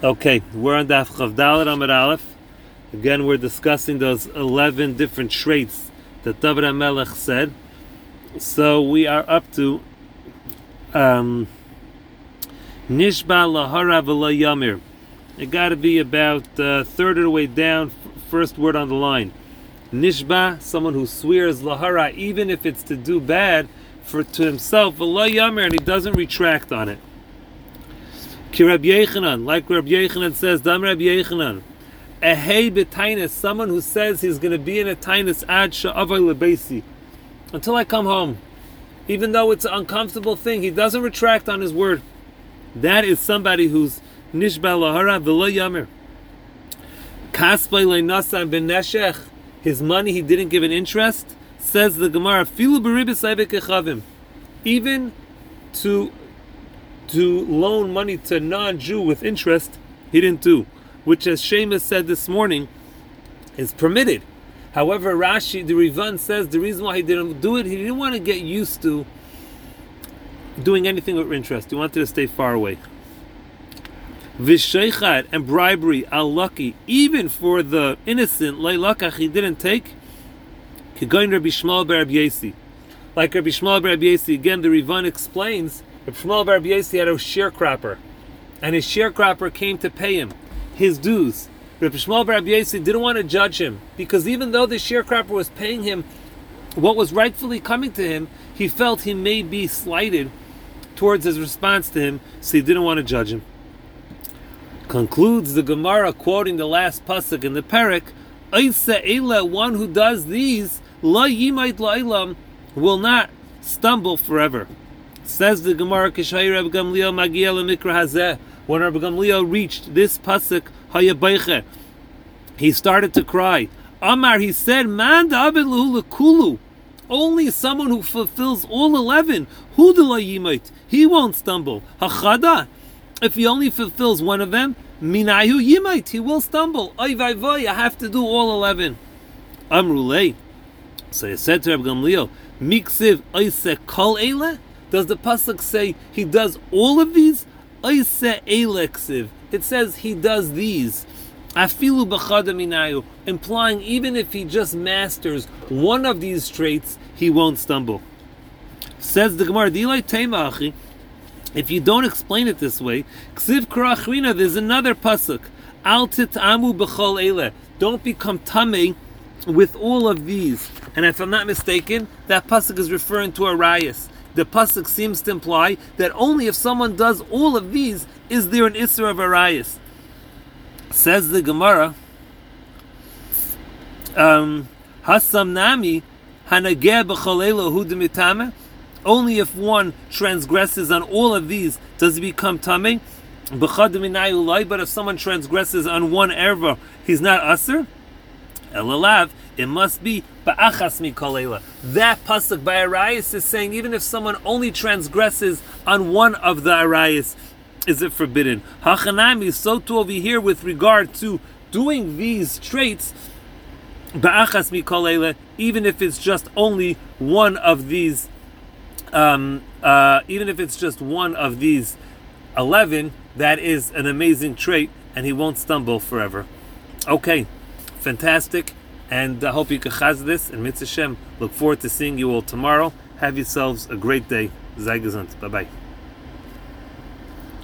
Okay, we're on Daf Chavdalet Amud Aleph. Again, we're discussing those 11 different traits that David HaMelech said. So we are up to um, Nishba Lahara V'la Yamir. It got to be about uh, third of the way down, first word on the line. Nishba, someone who swears Lahara, even if it's to do bad for to himself, V'la Yamir, and he doesn't retract on it. Ki Rabbi Yochanan, like Rabbi Yochanan says, Dam Rabbi Yochanan, a hey b'tainus, someone who says he's going to be in a tainus ad sha'avay lebesi, until I come home. Even though it's an uncomfortable thing, he doesn't retract on his word. That is somebody who's nishba lahara v'lo yamer. Kasbay le'nasan b'neshech, his money he didn't give an interest, says the Gemara, filu b'ribis even to to loan money to non-Jew with interest, he didn't do, which, as Seamus said this morning, is permitted. However, Rashi, the Rivan says the reason why he didn't do it, he didn't want to get used to doing anything with interest. He wanted to stay far away. Visheichat and bribery, al lucky, even for the innocent, leilakach, he didn't take. Kigoin Rabbi Shmuel Bar Like again, the Rivan explains Reb Shmuel Bar Biesi had a sharecropper, and his sharecropper came to pay him his dues. Reb Shmuel Bar Biesi didn't want to judge him because even though the sharecropper was paying him what was rightfully coming to him, he felt he may be slighted towards his response to him, so he didn't want to judge him. Concludes the Gemara quoting the last pasuk in the parak, one who does these, la yimait la'ilam, will not stumble forever. Says the Gemara, Kishai Reb Gamliel Magiel Mikra Hazeh. When Reb Gamliel reached this pasuk, Hayabeiche, he started to cry. Amar, he said, Man kulu. Only someone who fulfills all eleven, Hudala he won't stumble. Hachada, if he only fulfills one of them, Minayu Yimait, he will stumble. Vay I have to do all eleven. Amrulei. So he said to Reb Gamliel, Miksiv Oise Kol Eile? Does the pasuk say he does all of these? It says he does these. Afilu implying even if he just masters one of these traits, he won't stumble. Says the Gemara, if you don't explain it this way, there's another pasuk. Al titamu b'chol ele. Don't become tummy with all of these. And if I'm not mistaken, that pasuk is referring to Arias the pasuk seems to imply that only if someone does all of these is there an isra of arayis. Says the Gemara, um, Hasam nami hanageh Only if one transgresses on all of these does he become tameh. But if someone transgresses on one erva, he's not aser. Elalav, it must be ba'achas mikolela. That pasuk by Arias is saying even if someone only transgresses on one of the Arias, is it forbidden? Hachanami, so too over here with regard to doing these traits, ba'achas mikolela, even if it's just only one of these, um, uh, even if it's just one of these eleven, that is an amazing trait, and he won't stumble forever. Okay, fantastic. And I hope you can chaz this. And Mitzvah Shem, look forward to seeing you all tomorrow. Have yourselves a great day. Zay Bye bye.